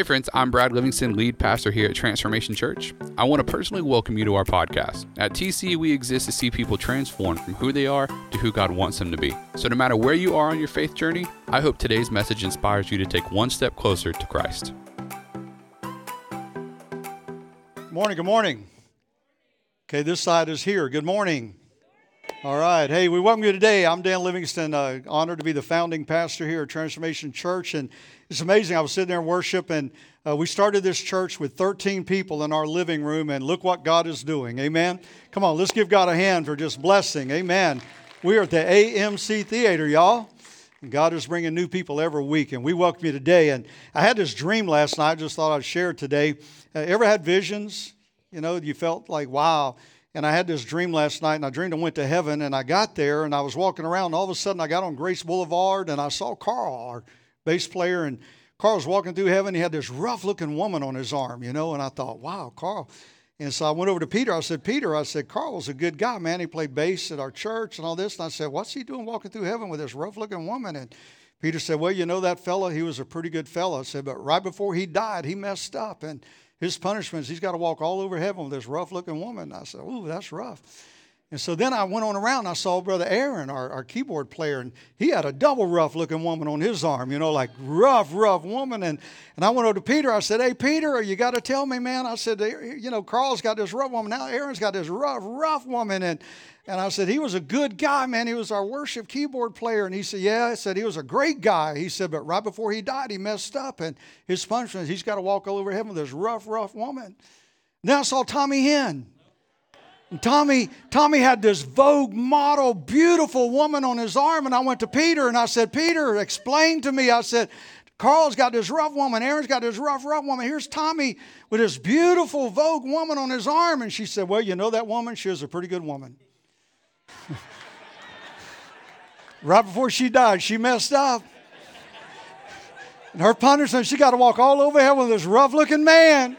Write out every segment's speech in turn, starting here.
Hey, friends, I'm Brad Livingston, lead pastor here at Transformation Church. I want to personally welcome you to our podcast. At TC, we exist to see people transformed from who they are to who God wants them to be. So, no matter where you are on your faith journey, I hope today's message inspires you to take one step closer to Christ. Good morning, good morning. Okay, this side is here. Good morning. All right. Hey, we welcome you today. I'm Dan Livingston, uh, honored to be the founding pastor here at Transformation Church. And it's amazing. I was sitting there in worship, and uh, we started this church with 13 people in our living room, and look what God is doing. Amen. Come on, let's give God a hand for just blessing. Amen. We are at the AMC Theater, y'all. God is bringing new people every week, and we welcome you today. And I had this dream last night. Just thought I'd share it today. Uh, ever had visions? You know, you felt like, wow. And I had this dream last night, and I dreamed I went to heaven, and I got there, and I was walking around, and all of a sudden I got on Grace Boulevard, and I saw Carl, our bass player, and Carl was walking through heaven. He had this rough looking woman on his arm, you know, and I thought, wow, Carl. And so I went over to Peter. I said, Peter, I said, Carl's a good guy, man. He played bass at our church and all this. And I said, what's he doing walking through heaven with this rough looking woman? And Peter said, well, you know that fella? He was a pretty good fella. I said, but right before he died, he messed up. And his punishment is he's got to walk all over heaven with this rough looking woman. I said, Ooh, that's rough. And so then I went on around and I saw Brother Aaron, our, our keyboard player, and he had a double rough looking woman on his arm, you know, like rough, rough woman. And, and I went over to Peter. I said, Hey, Peter, you got to tell me, man. I said, You know, Carl's got this rough woman. Now Aaron's got this rough, rough woman. And, and I said, He was a good guy, man. He was our worship keyboard player. And he said, Yeah. I said, He was a great guy. He said, But right before he died, he messed up. And his punishment, he's got to walk all over heaven with this rough, rough woman. Then I saw Tommy Hinn. Tommy, Tommy had this Vogue model, beautiful woman on his arm. And I went to Peter and I said, Peter, explain to me. I said, Carl's got this rough woman. Aaron's got this rough, rough woman. Here's Tommy with this beautiful Vogue woman on his arm. And she said, Well, you know that woman? She was a pretty good woman. right before she died, she messed up. And her punishment, she got to walk all over heaven with this rough looking man.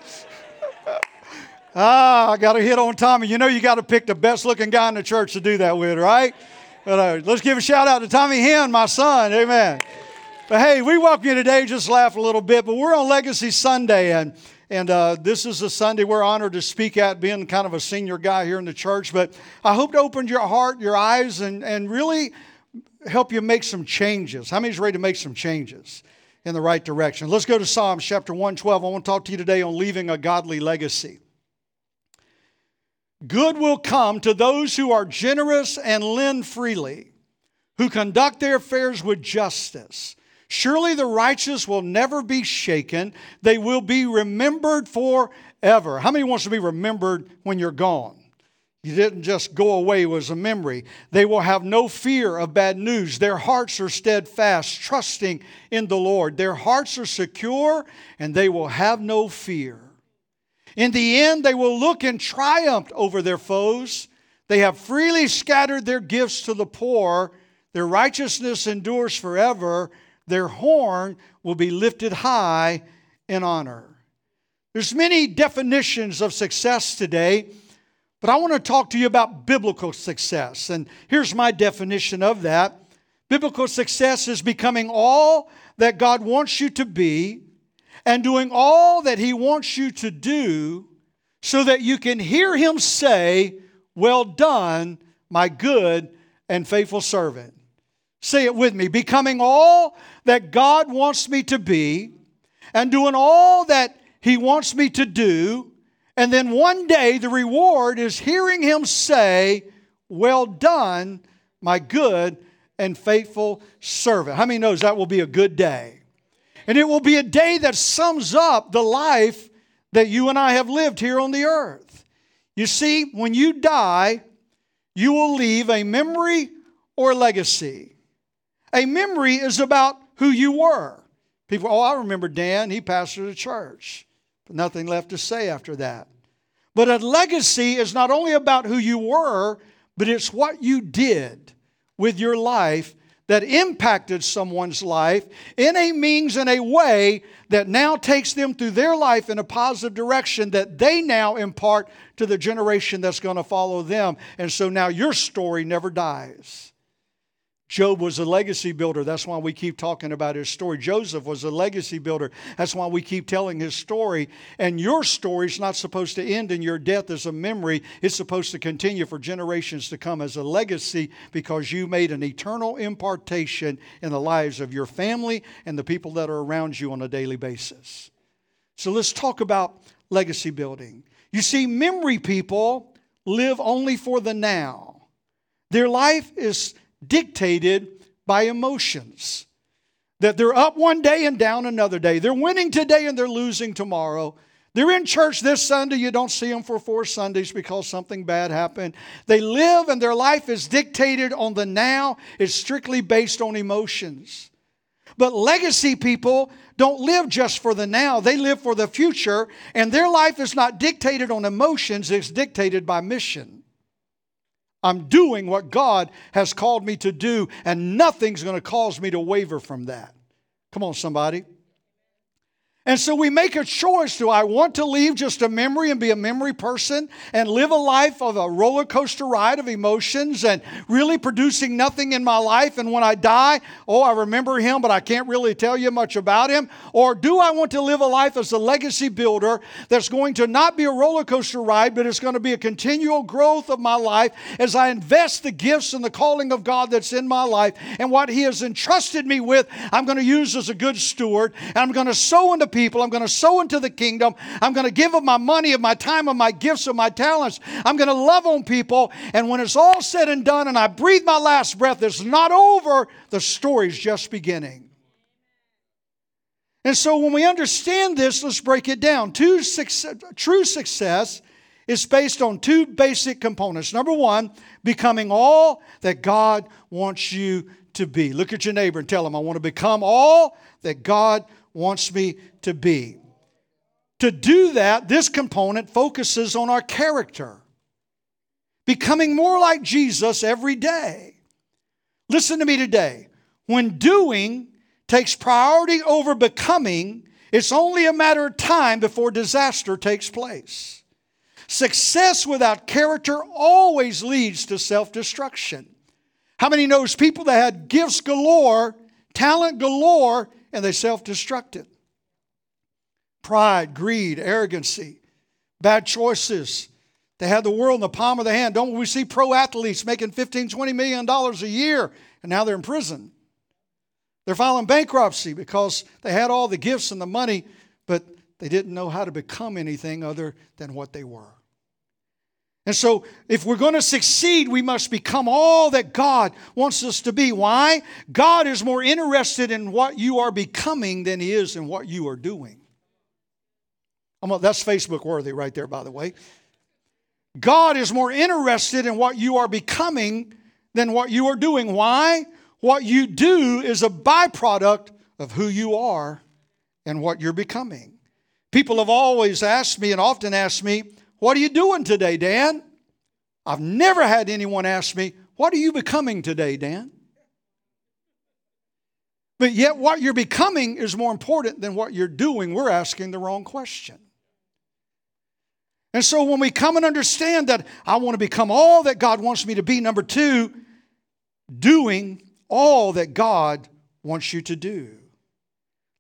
Ah, I got to hit on Tommy. You know, you got to pick the best looking guy in the church to do that with, right? But uh, let's give a shout out to Tommy Hinn, my son. Amen. But hey, we welcome you today. Just laugh a little bit. But we're on Legacy Sunday, and and uh, this is a Sunday we're honored to speak at, being kind of a senior guy here in the church. But I hope to open your heart, your eyes, and and really help you make some changes. How many's ready to make some changes in the right direction? Let's go to Psalms chapter 112. I want to talk to you today on leaving a godly legacy. Good will come to those who are generous and lend freely, who conduct their affairs with justice. Surely the righteous will never be shaken, they will be remembered forever. How many wants to be remembered when you're gone? You didn't just go away was a memory. They will have no fear of bad news. Their hearts are steadfast, trusting in the Lord. Their hearts are secure, and they will have no fear. In the end, they will look in triumph over their foes. They have freely scattered their gifts to the poor. Their righteousness endures forever. Their horn will be lifted high in honor. There's many definitions of success today, but I want to talk to you about biblical success. And here's my definition of that. Biblical success is becoming all that God wants you to be and doing all that He wants you to do so that you can hear Him say, Well done, my good and faithful servant. Say it with me becoming all that God wants me to be and doing all that He wants me to do. And then one day the reward is hearing Him say, Well done, my good and faithful servant. How many knows that will be a good day? And it will be a day that sums up the life that you and I have lived here on the earth. You see, when you die, you will leave a memory or legacy. A memory is about who you were. People, oh, I remember Dan, he pastored a church. But nothing left to say after that. But a legacy is not only about who you were, but it's what you did with your life that impacted someone's life in a means, in a way that now takes them through their life in a positive direction that they now impart to the generation that's going to follow them. And so now your story never dies. Job was a legacy builder. That's why we keep talking about his story. Joseph was a legacy builder. That's why we keep telling his story. And your story is not supposed to end in your death as a memory, it's supposed to continue for generations to come as a legacy because you made an eternal impartation in the lives of your family and the people that are around you on a daily basis. So let's talk about legacy building. You see, memory people live only for the now. Their life is dictated by emotions. That they're up one day and down another day. They're winning today and they're losing tomorrow. They're in church this Sunday. You don't see them for four Sundays because something bad happened. They live and their life is dictated on the now, it's strictly based on emotions. But legacy people don't live just for the now, they live for the future, and their life is not dictated on emotions, it's dictated by mission. I'm doing what God has called me to do, and nothing's going to cause me to waver from that. Come on, somebody. And so we make a choice do I want to leave just a memory and be a memory person and live a life of a roller coaster ride of emotions and really producing nothing in my life? And when I die, oh, I remember him, but I can't really tell you much about him. Or do I want to live a life as a legacy builder that's going to not be a roller coaster ride, but it's going to be a continual growth of my life as I invest the gifts and the calling of God that's in my life and what he has entrusted me with, I'm going to use as a good steward and I'm going to sow into people. I'm going to sow into the kingdom. I'm going to give of my money, of my time, of my gifts, of my talents. I'm going to love on people. And when it's all said and done and I breathe my last breath, it's not over. The story's just beginning. And so when we understand this, let's break it down. Two success, true success is based on two basic components. Number one, becoming all that God wants you to be. Look at your neighbor and tell him, I want to become all that God wants me to be. To do that, this component focuses on our character, becoming more like Jesus every day. Listen to me today. When doing takes priority over becoming, it's only a matter of time before disaster takes place. Success without character always leads to self destruction. How many knows people that had gifts galore, talent galore, and they self destructed? Pride, greed, arrogancy, bad choices. They had the world in the palm of their hand. Don't we see pro athletes making 15, 20 million dollars a year and now they're in prison? They're filing bankruptcy because they had all the gifts and the money, but they didn't know how to become anything other than what they were. And so, if we're going to succeed, we must become all that God wants us to be. Why? God is more interested in what you are becoming than He is in what you are doing. that's Facebook worthy right there, by the way. God is more interested in what you are becoming than what you are doing. Why? What you do is a byproduct of who you are and what you're becoming. People have always asked me and often asked me, what are you doing today, Dan? I've never had anyone ask me, What are you becoming today, Dan? But yet, what you're becoming is more important than what you're doing. We're asking the wrong question. And so, when we come and understand that I want to become all that God wants me to be, number two, doing all that God wants you to do.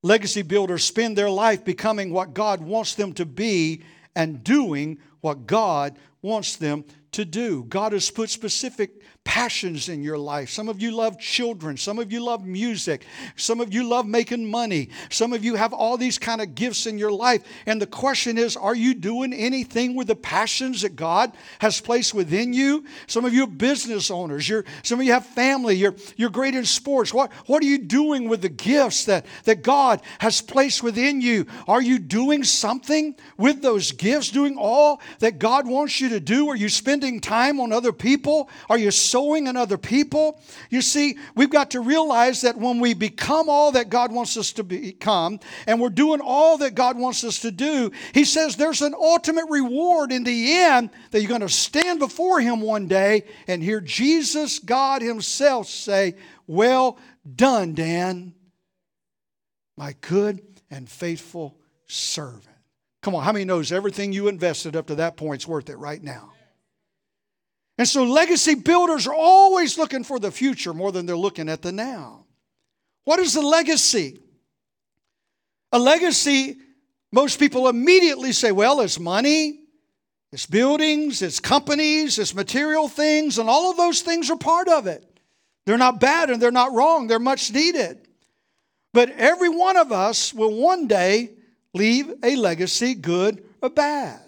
Legacy builders spend their life becoming what God wants them to be and doing what God wants them to do. God has put specific passions in your life. Some of you love children. Some of you love music. Some of you love making money. Some of you have all these kind of gifts in your life. And the question is, are you doing anything with the passions that God has placed within you? Some of you are business owners. You're, some of you have family. You're, you're great in sports. What, what are you doing with the gifts that, that God has placed within you? Are you doing something with those gifts? Doing all that God wants you to do? Are you spending time on other people? Are you sowing in other people. You see, we've got to realize that when we become all that God wants us to become and we're doing all that God wants us to do, He says there's an ultimate reward in the end that you're going to stand before Him one day and hear Jesus, God Himself, say, Well done, Dan, my good and faithful servant. Come on, how many knows everything you invested up to that point is worth it right now? And so legacy builders are always looking for the future more than they're looking at the now. What is a legacy? A legacy, most people immediately say, well, it's money, it's buildings, it's companies, it's material things, and all of those things are part of it. They're not bad and they're not wrong, they're much needed. But every one of us will one day leave a legacy, good or bad.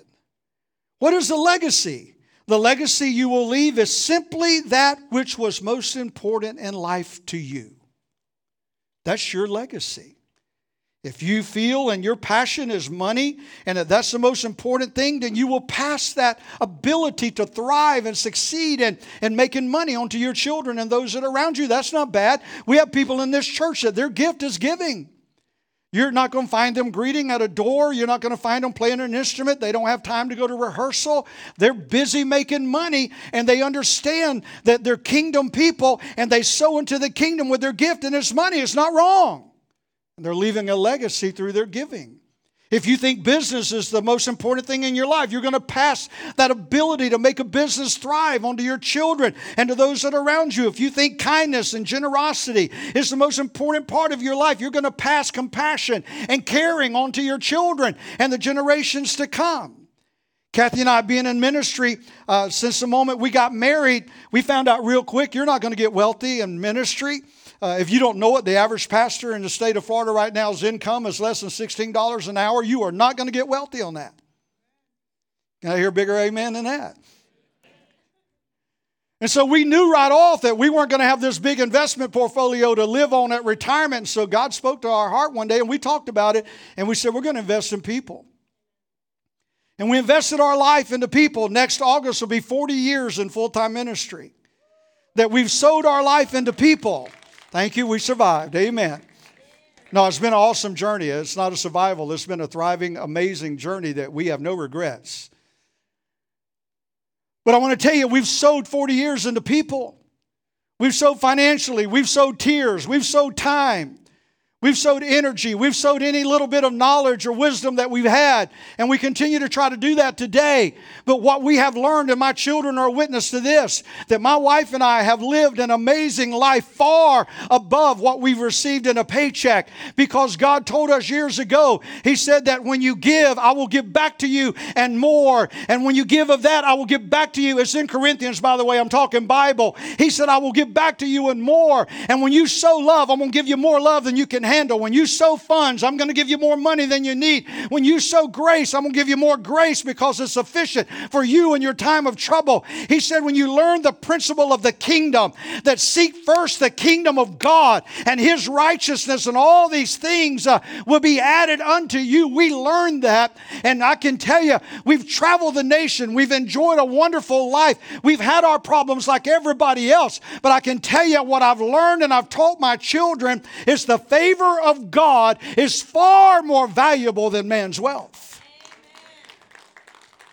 What is a legacy? The legacy you will leave is simply that which was most important in life to you. That's your legacy. If you feel and your passion is money and that that's the most important thing, then you will pass that ability to thrive and succeed and, and making money onto your children and those that are around you. That's not bad. We have people in this church that their gift is giving. You're not going to find them greeting at a door. You're not going to find them playing an instrument. They don't have time to go to rehearsal. They're busy making money and they understand that they're kingdom people and they sow into the kingdom with their gift and it's money. It's not wrong. And they're leaving a legacy through their giving. If you think business is the most important thing in your life, you're going to pass that ability to make a business thrive onto your children and to those that are around you. If you think kindness and generosity is the most important part of your life, you're going to pass compassion and caring onto your children and the generations to come. Kathy and I, being in ministry uh, since the moment we got married, we found out real quick you're not going to get wealthy in ministry. Uh, if you don't know it, the average pastor in the state of Florida right now's income is less than $16 an hour. You are not going to get wealthy on that. Can I hear bigger amen than that? And so we knew right off that we weren't going to have this big investment portfolio to live on at retirement. And so God spoke to our heart one day and we talked about it and we said, we're going to invest in people. And we invested our life into people. Next August will be 40 years in full time ministry. That we've sowed our life into people. Thank you, we survived. Amen. No, it's been an awesome journey. It's not a survival, it's been a thriving, amazing journey that we have no regrets. But I want to tell you, we've sowed 40 years into people. We've sowed financially, we've sowed tears, we've sowed time. We've sowed energy. We've sowed any little bit of knowledge or wisdom that we've had. And we continue to try to do that today. But what we have learned, and my children are witness to this, that my wife and I have lived an amazing life far above what we've received in a paycheck. Because God told us years ago, He said that when you give, I will give back to you and more. And when you give of that, I will give back to you. It's in Corinthians, by the way, I'm talking Bible. He said, I will give back to you and more. And when you sow love, I'm going to give you more love than you can handle. When you sow funds, I'm going to give you more money than you need. When you sow grace, I'm going to give you more grace because it's sufficient for you in your time of trouble. He said, when you learn the principle of the kingdom, that seek first the kingdom of God and his righteousness, and all these things uh, will be added unto you. We learned that, and I can tell you, we've traveled the nation, we've enjoyed a wonderful life, we've had our problems like everybody else, but I can tell you what I've learned and I've taught my children is the favor favor of God is far more valuable than man's wealth.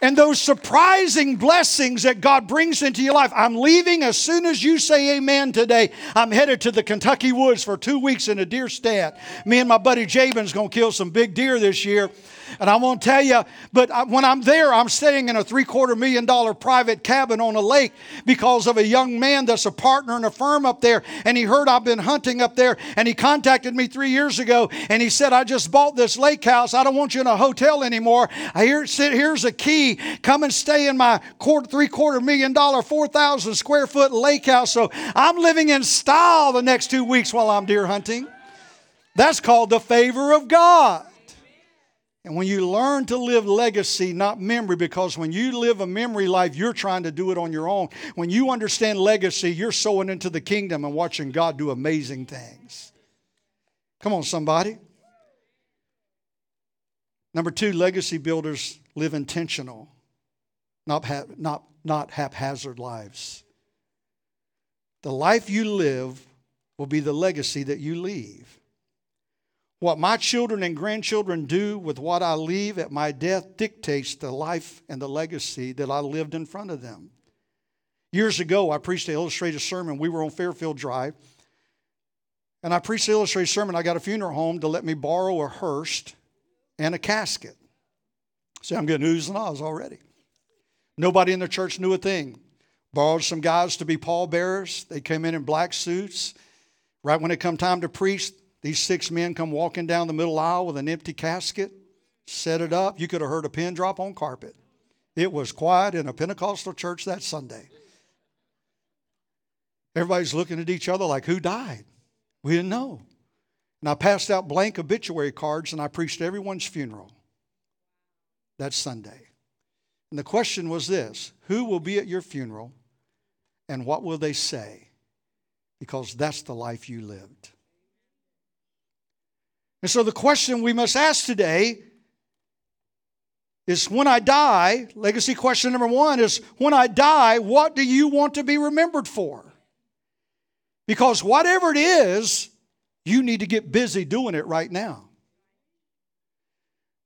And those surprising blessings that God brings into your life. I'm leaving as soon as you say amen today. I'm headed to the Kentucky woods for two weeks in a deer stand. Me and my buddy Jabin's going to kill some big deer this year. And I won't tell you, but when I'm there, I'm staying in a three quarter million dollar private cabin on a lake because of a young man that's a partner in a firm up there. And he heard I've been hunting up there. And he contacted me three years ago and he said, I just bought this lake house. I don't want you in a hotel anymore. I hear, here's a key. Come and stay in my quarter, three quarter million dollar, 4,000 square foot lake house. So I'm living in style the next two weeks while I'm deer hunting. That's called the favor of God. And when you learn to live legacy, not memory, because when you live a memory life, you're trying to do it on your own. When you understand legacy, you're sowing into the kingdom and watching God do amazing things. Come on, somebody. Number two, legacy builders live intentional, not, ha- not, not haphazard lives. The life you live will be the legacy that you leave. What my children and grandchildren do with what I leave at my death dictates the life and the legacy that I lived in front of them. Years ago, I preached an illustrated sermon. We were on Fairfield Drive. And I preached an illustrated sermon. I got a funeral home to let me borrow a hearse and a casket. See, I'm getting oohs and ahs already. Nobody in the church knew a thing. Borrowed some guys to be pallbearers. They came in in black suits. Right when it come time to preach, these six men come walking down the middle aisle with an empty casket, set it up. You could have heard a pin drop on carpet. It was quiet in a Pentecostal church that Sunday. Everybody's looking at each other like, who died? We didn't know. And I passed out blank obituary cards and I preached everyone's funeral that Sunday. And the question was this Who will be at your funeral and what will they say? Because that's the life you lived. And so the question we must ask today is when I die, legacy question number one is when I die, what do you want to be remembered for? Because whatever it is, you need to get busy doing it right now.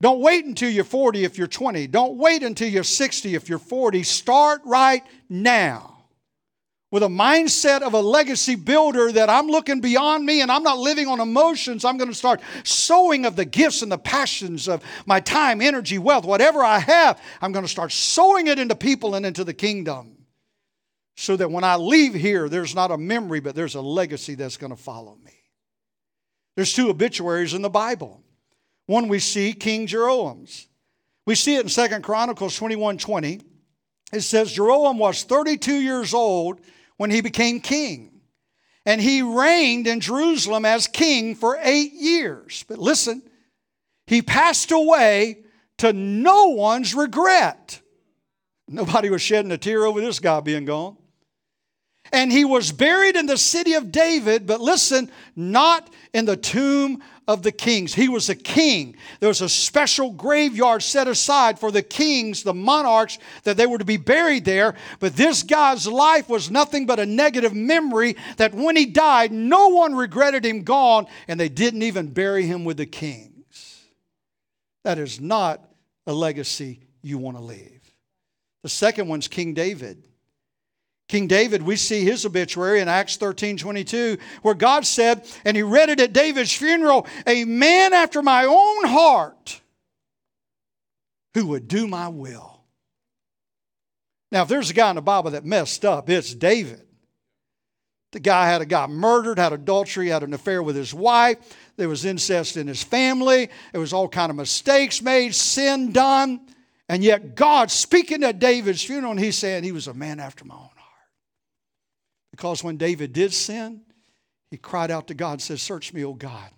Don't wait until you're 40 if you're 20. Don't wait until you're 60 if you're 40. Start right now with a mindset of a legacy builder that I'm looking beyond me and I'm not living on emotions. I'm going to start sowing of the gifts and the passions of my time, energy, wealth, whatever I have. I'm going to start sowing it into people and into the kingdom so that when I leave here, there's not a memory, but there's a legacy that's going to follow me. There's two obituaries in the Bible. One we see, King Jeroboam's. We see it in Second Chronicles 21 20. It says, Jeroboam was 32 years old when he became king. And he reigned in Jerusalem as king for eight years. But listen, he passed away to no one's regret. Nobody was shedding a tear over this guy being gone. And he was buried in the city of David, but listen, not in the tomb of the kings. He was a king. There was a special graveyard set aside for the kings, the monarchs, that they were to be buried there. But this guy's life was nothing but a negative memory that when he died, no one regretted him gone, and they didn't even bury him with the kings. That is not a legacy you want to leave. The second one's King David. King David, we see his obituary in Acts 13 22, where God said, and he read it at David's funeral, a man after my own heart who would do my will. Now, if there's a guy in the Bible that messed up, it's David. The guy had a guy murdered, had adultery, had an affair with his wife. There was incest in his family. There was all kind of mistakes made, sin done. And yet God speaking at David's funeral, and he's saying he was a man after my own because when David did sin, he cried out to God and said, Search me, O God.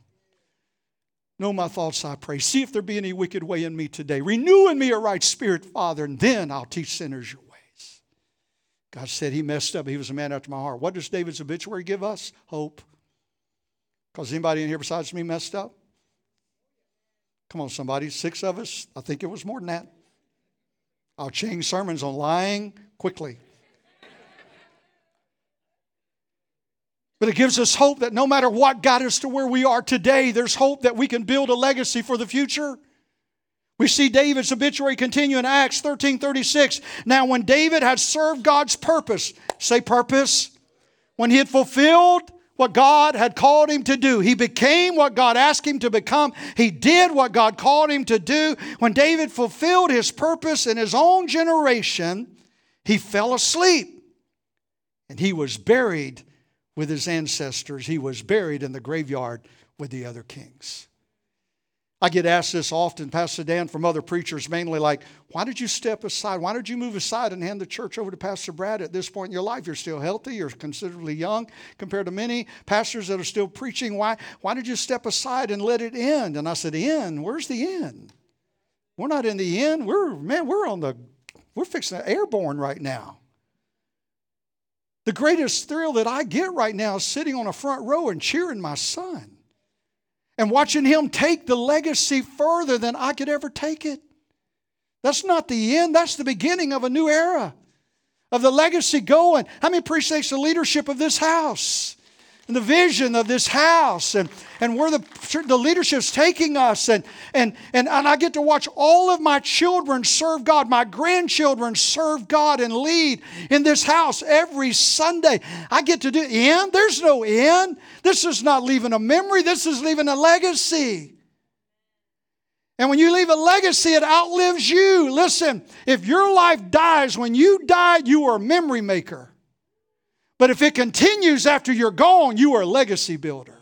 Know my thoughts, I pray. See if there be any wicked way in me today. Renew in me a right spirit, Father, and then I'll teach sinners your ways. God said he messed up. He was a man after my heart. What does David's obituary give us? Hope. Because anybody in here besides me messed up? Come on, somebody. Six of us. I think it was more than that. I'll change sermons on lying quickly. But it gives us hope that no matter what got us to where we are today, there's hope that we can build a legacy for the future. We see David's obituary continue in Acts 13 36. Now, when David had served God's purpose, say purpose, when he had fulfilled what God had called him to do, he became what God asked him to become. He did what God called him to do. When David fulfilled his purpose in his own generation, he fell asleep and he was buried with his ancestors. He was buried in the graveyard with the other kings. I get asked this often, Pastor Dan, from other preachers, mainly like, why did you step aside? Why did you move aside and hand the church over to Pastor Brad at this point in your life? You're still healthy, you're considerably young compared to many pastors that are still preaching. Why, why did you step aside and let it end? And I said, End? Where's the end? We're not in the end. We're, man, we're on the, we're fixing airborne right now. The greatest thrill that I get right now is sitting on a front row and cheering my son and watching him take the legacy further than I could ever take it. That's not the end, that's the beginning of a new era, of the legacy going. How many appreciates the leadership of this house? And the vision of this house and, and where the, the leadership's taking us. And, and, and, and I get to watch all of my children serve God, my grandchildren serve God and lead in this house every Sunday. I get to do end. There's no end. This is not leaving a memory, this is leaving a legacy. And when you leave a legacy, it outlives you. Listen, if your life dies when you die, you are a memory maker. But if it continues after you're gone, you are a legacy builder.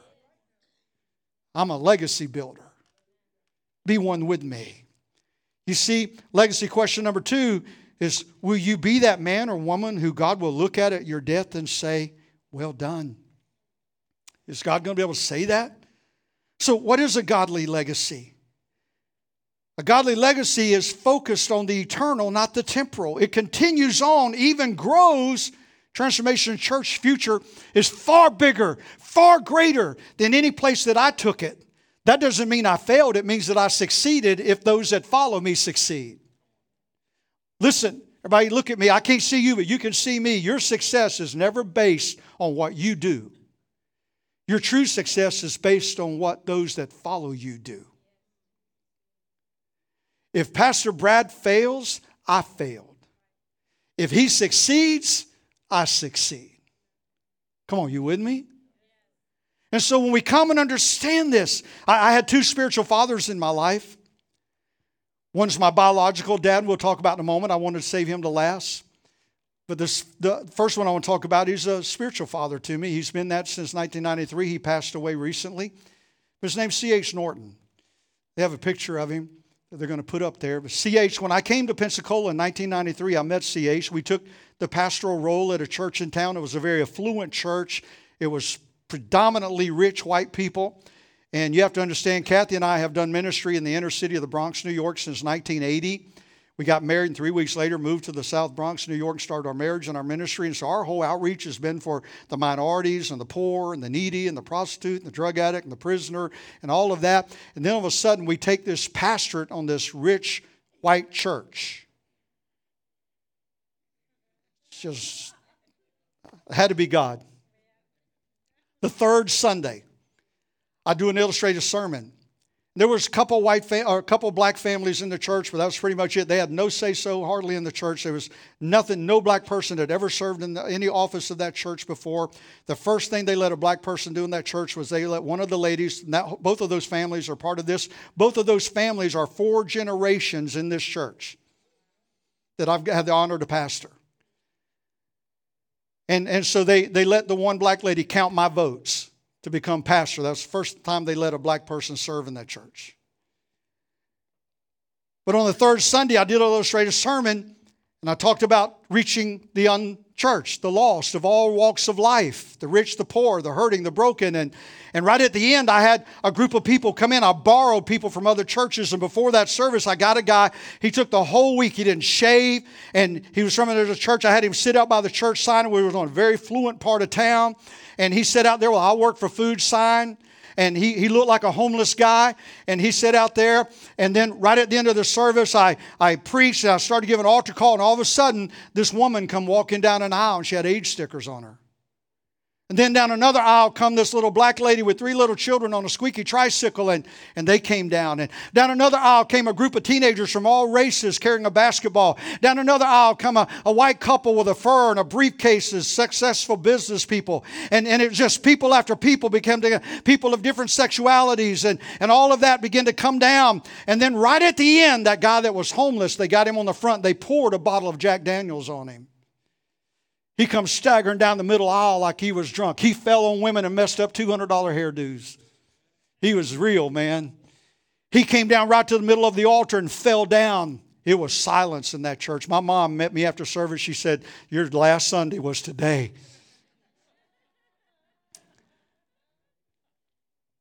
I'm a legacy builder. Be one with me. You see, legacy question number two is Will you be that man or woman who God will look at at your death and say, Well done? Is God going to be able to say that? So, what is a godly legacy? A godly legacy is focused on the eternal, not the temporal. It continues on, even grows. Transformation Church future is far bigger, far greater than any place that I took it. That doesn't mean I failed, it means that I succeeded if those that follow me succeed. Listen, everybody, look at me. I can't see you, but you can see me. Your success is never based on what you do, your true success is based on what those that follow you do. If Pastor Brad fails, I failed. If he succeeds, I succeed. Come on, you with me? And so when we come and understand this, I, I had two spiritual fathers in my life. One's my biological dad, we'll talk about in a moment. I wanted to save him to last. But this, the first one I want to talk about, he's a spiritual father to me. He's been that since 1993. He passed away recently. His name's C.H. Norton. They have a picture of him that they're going to put up there. But C.H., when I came to Pensacola in 1993, I met C.H. We took the pastoral role at a church in town. It was a very affluent church. It was predominantly rich white people. And you have to understand, Kathy and I have done ministry in the inner city of the Bronx, New York since 1980. We got married, and three weeks later moved to the South Bronx, New York, and started our marriage and our ministry. And so our whole outreach has been for the minorities and the poor and the needy and the prostitute and the drug addict and the prisoner and all of that. And then all of a sudden, we take this pastorate on this rich white church. It's just it had to be God. The third Sunday, I do an illustrated sermon. There was a couple white fam- or a couple black families in the church, but that was pretty much it. They had no say so hardly in the church. There was nothing, no black person had ever served in the, any office of that church before. The first thing they let a black person do in that church was they let one of the ladies. Both of those families are part of this. Both of those families are four generations in this church that I've had the honor to pastor. And, and so they, they let the one black lady count my votes to become pastor. That was the first time they let a black person serve in that church. But on the third Sunday, I did an illustrated sermon and I talked about reaching the unchurched, the lost of all walks of life, the rich, the poor, the hurting, the broken. And, and right at the end, I had a group of people come in. I borrowed people from other churches. And before that service, I got a guy, he took the whole week. He didn't shave. And he was from a church. I had him sit out by the church sign. We were on a very fluent part of town. And he sat out there, well, I work for food sign and he, he looked like a homeless guy and he sat out there and then right at the end of the service i, I preached and i started giving an altar call and all of a sudden this woman come walking down an aisle and she had age stickers on her and then down another aisle come this little black lady with three little children on a squeaky tricycle, and, and they came down. And down another aisle came a group of teenagers from all races carrying a basketball. Down another aisle come a, a white couple with a fur and a briefcases, successful business people. And, and it just people after people became people of different sexualities, and, and all of that began to come down. And then right at the end, that guy that was homeless, they got him on the front, they poured a bottle of Jack Daniels on him. He comes staggering down the middle aisle like he was drunk. He fell on women and messed up $200 hairdos. He was real, man. He came down right to the middle of the altar and fell down. It was silence in that church. My mom met me after service. She said, Your last Sunday was today.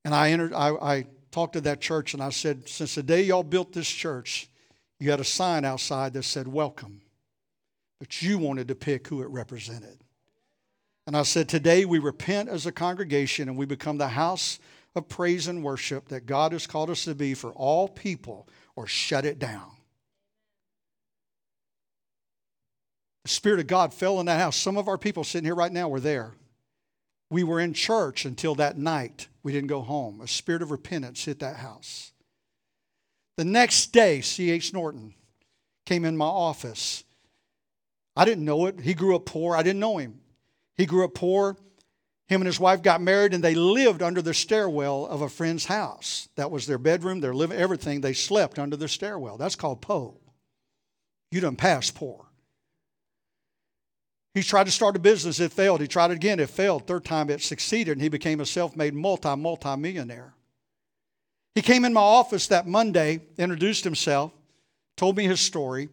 And I entered, I, I talked to that church and I said, Since the day y'all built this church, you had a sign outside that said, Welcome but you wanted to pick who it represented. And I said, Today we repent as a congregation and we become the house of praise and worship that God has called us to be for all people, or shut it down. The Spirit of God fell in that house. Some of our people sitting here right now were there. We were in church until that night. We didn't go home. A spirit of repentance hit that house. The next day, C.H. Norton came in my office I didn't know it. He grew up poor. I didn't know him. He grew up poor. Him and his wife got married and they lived under the stairwell of a friend's house. That was their bedroom, their living, everything. They slept under the stairwell. That's called po. You done passed poor. He tried to start a business, it failed. He tried it again, it failed. Third time it succeeded, and he became a self made multi, multi millionaire. He came in my office that Monday, introduced himself, told me his story,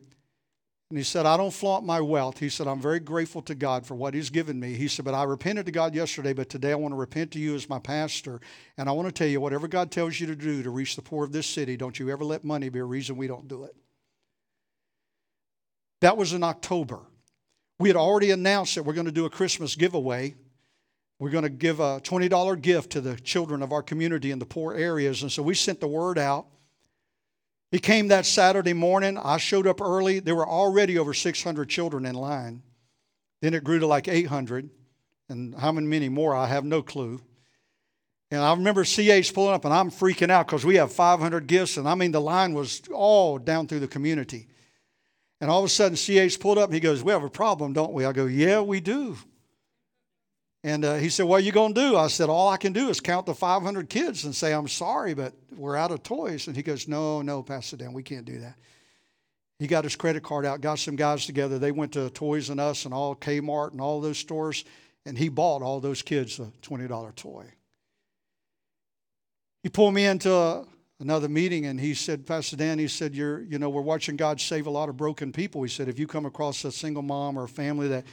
and he said, I don't flaunt my wealth. He said, I'm very grateful to God for what He's given me. He said, But I repented to God yesterday, but today I want to repent to you as my pastor. And I want to tell you, whatever God tells you to do to reach the poor of this city, don't you ever let money be a reason we don't do it. That was in October. We had already announced that we're going to do a Christmas giveaway. We're going to give a $20 gift to the children of our community in the poor areas. And so we sent the word out. He came that Saturday morning. I showed up early. There were already over 600 children in line. Then it grew to like 800. And how many more, I have no clue. And I remember CH pulling up, and I'm freaking out because we have 500 gifts. And I mean, the line was all down through the community. And all of a sudden, CH pulled up and he goes, We have a problem, don't we? I go, Yeah, we do. And uh, he said, What are you going to do? I said, All I can do is count the 500 kids and say, I'm sorry, but we're out of toys. And he goes, No, no, Pastor Dan, we can't do that. He got his credit card out, got some guys together. They went to Toys R Us and all Kmart and all those stores, and he bought all those kids a $20 toy. He pulled me into another meeting and he said, Pastor Dan, he said, You're, you know, we're watching God save a lot of broken people. He said, if you come across a single mom or a family that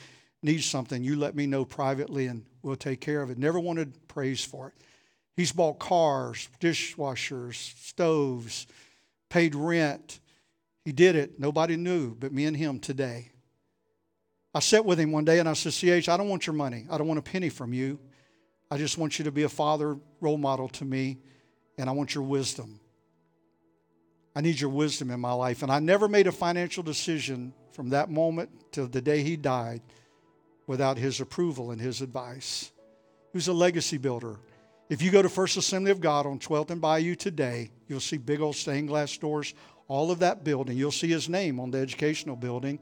needs something, you let me know privately and we'll take care of it. Never wanted praise for it. He's bought cars, dishwashers, stoves, paid rent. He did it. Nobody knew but me and him today. I sat with him one day and I said, CH, I don't want your money. I don't want a penny from you. I just want you to be a father role model to me and I want your wisdom. I need your wisdom in my life. And I never made a financial decision from that moment to the day he died without his approval and his advice. He was a legacy builder. If you go to First Assembly of God on 12th and Bayou today, you'll see big old stained glass doors, all of that building. You'll see his name on the educational building.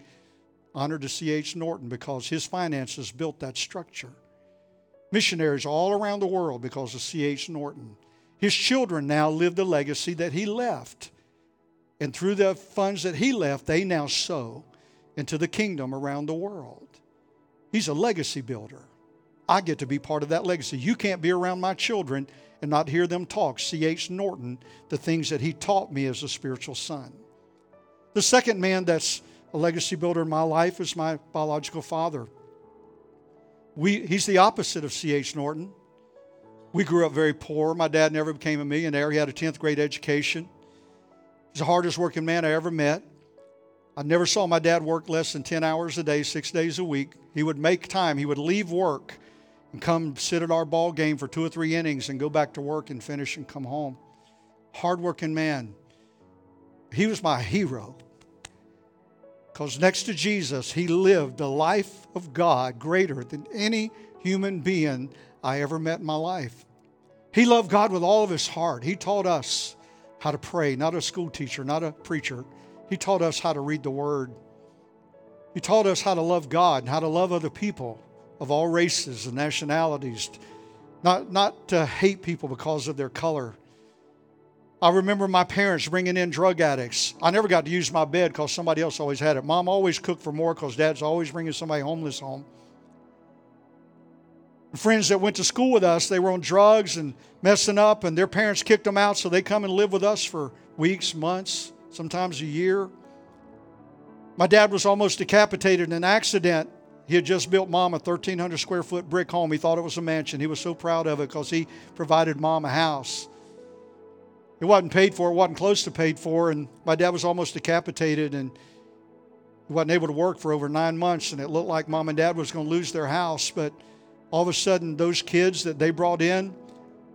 Honored to C.H. Norton because his finances built that structure. Missionaries all around the world because of C.H. Norton. His children now live the legacy that he left. And through the funds that he left, they now sow into the kingdom around the world. He's a legacy builder. I get to be part of that legacy. You can't be around my children and not hear them talk, C.H. Norton, the things that he taught me as a spiritual son. The second man that's a legacy builder in my life is my biological father. We, he's the opposite of C.H. Norton. We grew up very poor. My dad never became a millionaire. He had a 10th grade education. He's the hardest working man I ever met. I never saw my dad work less than 10 hours a day, six days a week. He would make time. He would leave work and come sit at our ball game for two or three innings and go back to work and finish and come home. Hardworking man. He was my hero. Because next to Jesus, he lived a life of God greater than any human being I ever met in my life. He loved God with all of his heart. He taught us how to pray, not a school teacher, not a preacher. He taught us how to read the Word. He taught us how to love God and how to love other people of all races and nationalities, not, not to hate people because of their color. I remember my parents bringing in drug addicts. I never got to use my bed because somebody else always had it. Mom always cooked for more because dad's always bringing somebody homeless home friends that went to school with us, they were on drugs and messing up, and their parents kicked them out, so they come and live with us for weeks, months, sometimes a year. My dad was almost decapitated in an accident. He had just built mom a 1,300 square foot brick home. He thought it was a mansion. He was so proud of it because he provided mom a house. It wasn't paid for, it wasn't close to paid for, and my dad was almost decapitated and he wasn't able to work for over nine months, and it looked like mom and dad was going to lose their house, but all of a sudden those kids that they brought in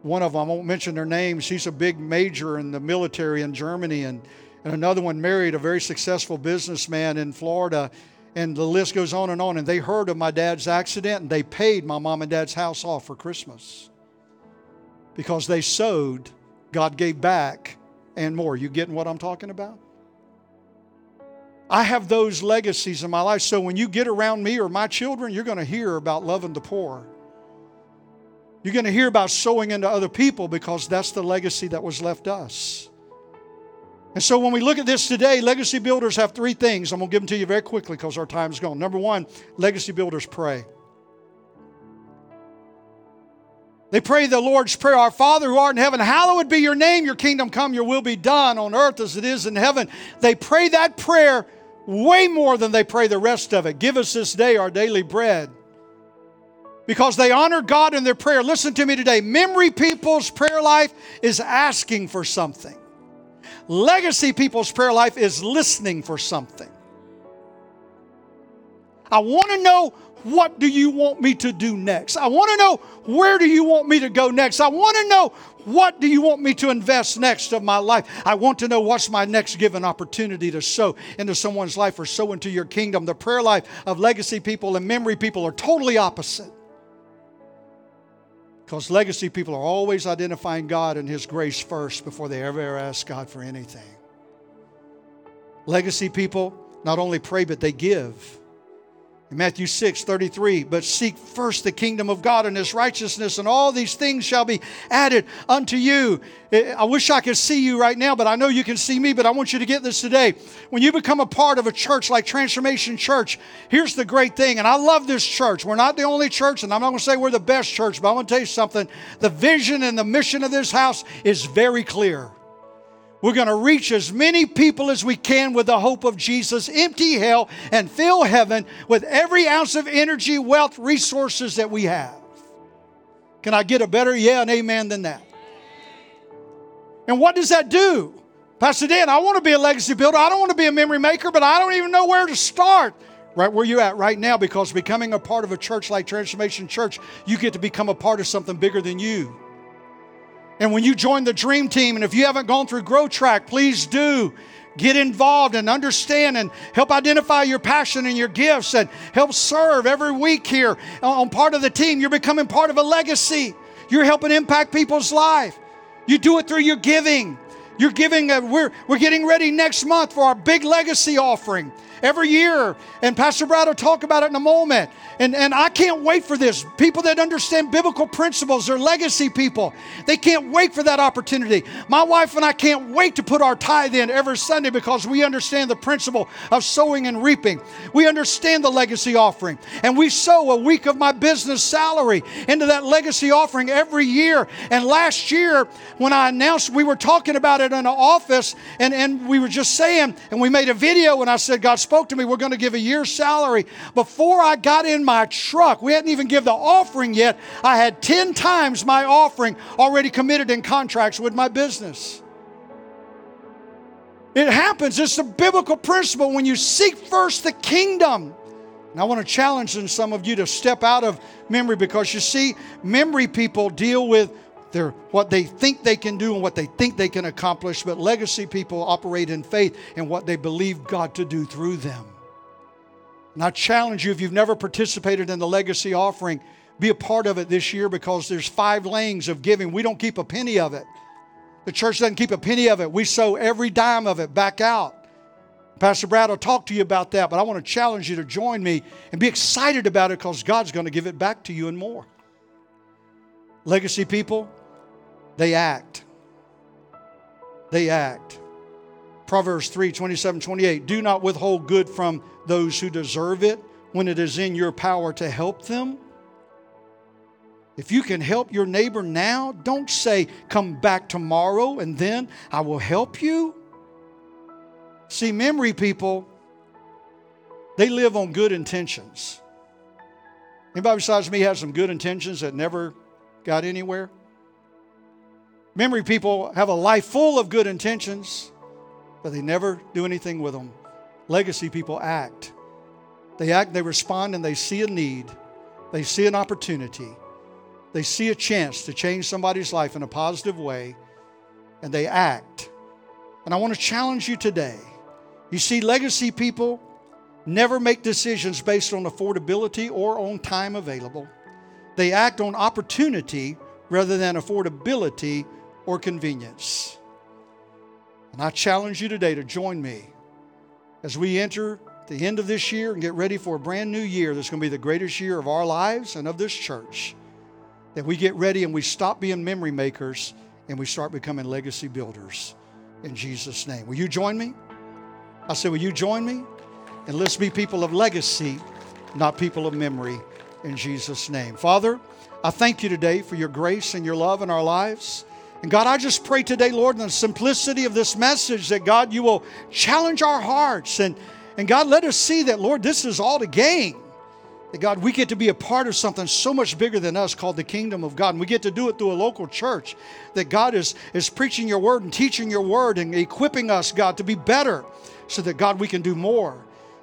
one of them i won't mention their names he's a big major in the military in germany and, and another one married a very successful businessman in florida and the list goes on and on and they heard of my dad's accident and they paid my mom and dad's house off for christmas because they sowed god gave back and more you getting what i'm talking about I have those legacies in my life. So when you get around me or my children, you're going to hear about loving the poor. You're going to hear about sowing into other people because that's the legacy that was left us. And so when we look at this today, legacy builders have three things. I'm going to give them to you very quickly because our time's gone. Number one, legacy builders pray. They pray the Lord's Prayer Our Father who art in heaven, hallowed be your name, your kingdom come, your will be done on earth as it is in heaven. They pray that prayer way more than they pray the rest of it. Give us this day our daily bread. Because they honor God in their prayer. Listen to me today. Memory people's prayer life is asking for something. Legacy people's prayer life is listening for something. I want to know what do you want me to do next? I want to know where do you want me to go next? I want to know what do you want me to invest next of my life? I want to know what's my next given opportunity to sow into someone's life or sow into your kingdom. The prayer life of legacy people and memory people are totally opposite. Because legacy people are always identifying God and His grace first before they ever, ask God for anything. Legacy people not only pray, but they give. In Matthew 6 33, but seek first the kingdom of God and his righteousness, and all these things shall be added unto you. I wish I could see you right now, but I know you can see me, but I want you to get this today. When you become a part of a church like Transformation Church, here's the great thing, and I love this church. We're not the only church, and I'm not going to say we're the best church, but I'm going to tell you something. The vision and the mission of this house is very clear. We're going to reach as many people as we can with the hope of Jesus, empty hell, and fill heaven with every ounce of energy, wealth, resources that we have. Can I get a better yeah and amen than that? And what does that do? Pastor Dan, I want to be a legacy builder. I don't want to be a memory maker, but I don't even know where to start. Right where you're at right now, because becoming a part of a church like Transformation Church, you get to become a part of something bigger than you. And when you join the dream team, and if you haven't gone through Grow Track, please do. Get involved and understand and help identify your passion and your gifts and help serve every week here on part of the team. You're becoming part of a legacy. You're helping impact people's life. You do it through your giving. You're giving, a, we're, we're getting ready next month for our big legacy offering every year. And Pastor Brad will talk about it in a moment. And, and I can't wait for this. People that understand biblical principles they're legacy people. They can't wait for that opportunity. My wife and I can't wait to put our tithe in every Sunday because we understand the principle of sowing and reaping. We understand the legacy offering. And we sow a week of my business salary into that legacy offering every year. And last year, when I announced, we were talking about it in the office, and, and we were just saying, and we made a video, and I said, God spoke to me, we're going to give a year's salary. Before I got in my truck, we hadn't even give the offering yet. I had 10 times my offering already committed in contracts with my business. It happens. It's a biblical principle when you seek first the kingdom. And I want to challenge some of you to step out of memory because you see, memory people deal with their, what they think they can do and what they think they can accomplish, but legacy people operate in faith and what they believe God to do through them. And I challenge you, if you've never participated in the legacy offering, be a part of it this year because there's five lanes of giving. We don't keep a penny of it. The church doesn't keep a penny of it. We sow every dime of it back out. Pastor Brad will talk to you about that, but I want to challenge you to join me and be excited about it because God's going to give it back to you and more. Legacy people, they act. They act. Proverbs 3 27, 28. Do not withhold good from those who deserve it when it is in your power to help them. If you can help your neighbor now, don't say, come back tomorrow and then I will help you. See, memory people, they live on good intentions. Anybody besides me has some good intentions that never got anywhere? Memory people have a life full of good intentions, but they never do anything with them. Legacy people act. They act, they respond, and they see a need. They see an opportunity. They see a chance to change somebody's life in a positive way, and they act. And I want to challenge you today. You see, legacy people never make decisions based on affordability or on time available. They act on opportunity rather than affordability or convenience. And I challenge you today to join me as we enter the end of this year and get ready for a brand new year that's going to be the greatest year of our lives and of this church. that we get ready and we stop being memory makers and we start becoming legacy builders in Jesus' name. Will you join me? I said, Will you join me? And let's be people of legacy, not people of memory, in Jesus' name. Father, I thank you today for your grace and your love in our lives. And God, I just pray today, Lord, in the simplicity of this message, that God, you will challenge our hearts. And, and God, let us see that, Lord, this is all to gain. That God, we get to be a part of something so much bigger than us called the kingdom of God. And we get to do it through a local church. That God is, is preaching your word and teaching your word and equipping us, God, to be better so that, God, we can do more.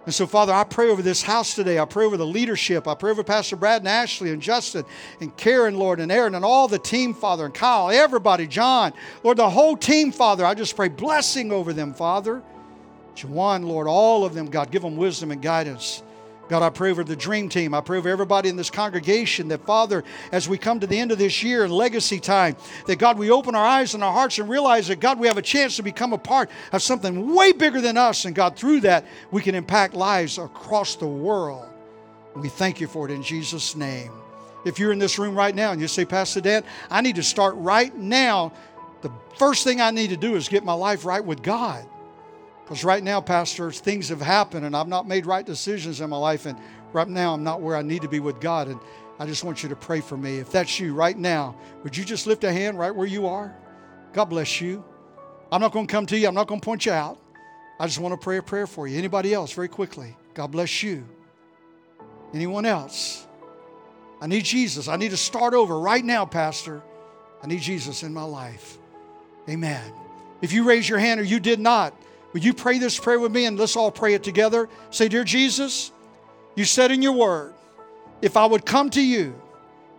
And so, Father, I pray over this house today. I pray over the leadership. I pray over Pastor Brad and Ashley and Justin and Karen, Lord, and Aaron and all the team, Father, and Kyle, everybody, John, Lord, the whole team, Father. I just pray blessing over them, Father. Juwan, Lord, all of them, God, give them wisdom and guidance. God, I pray over the dream team. I pray over everybody in this congregation that, Father, as we come to the end of this year and legacy time, that God, we open our eyes and our hearts and realize that, God, we have a chance to become a part of something way bigger than us. And, God, through that, we can impact lives across the world. And we thank you for it in Jesus' name. If you're in this room right now and you say, Pastor Dan, I need to start right now, the first thing I need to do is get my life right with God. Because right now, Pastor, things have happened and I've not made right decisions in my life. And right now, I'm not where I need to be with God. And I just want you to pray for me. If that's you right now, would you just lift a hand right where you are? God bless you. I'm not going to come to you, I'm not going to point you out. I just want to pray a prayer for you. Anybody else, very quickly? God bless you. Anyone else? I need Jesus. I need to start over right now, Pastor. I need Jesus in my life. Amen. If you raise your hand or you did not, would you pray this prayer with me and let's all pray it together? Say, Dear Jesus, you said in your word, if I would come to you,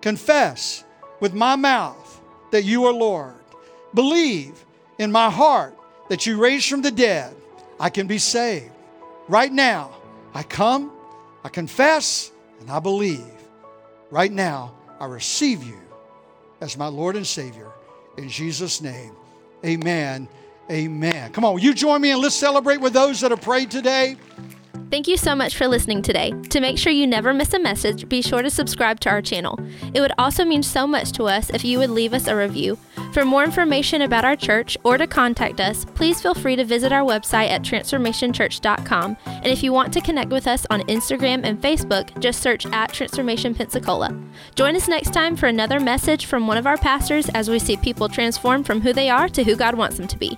confess with my mouth that you are Lord, believe in my heart that you raised from the dead, I can be saved. Right now, I come, I confess, and I believe. Right now, I receive you as my Lord and Savior. In Jesus' name, amen Amen. Come on, will you join me and let's celebrate with those that have prayed today? Thank you so much for listening today. To make sure you never miss a message, be sure to subscribe to our channel. It would also mean so much to us if you would leave us a review. For more information about our church or to contact us, please feel free to visit our website at transformationchurch.com. And if you want to connect with us on Instagram and Facebook, just search at Transformation Pensacola. Join us next time for another message from one of our pastors as we see people transform from who they are to who God wants them to be.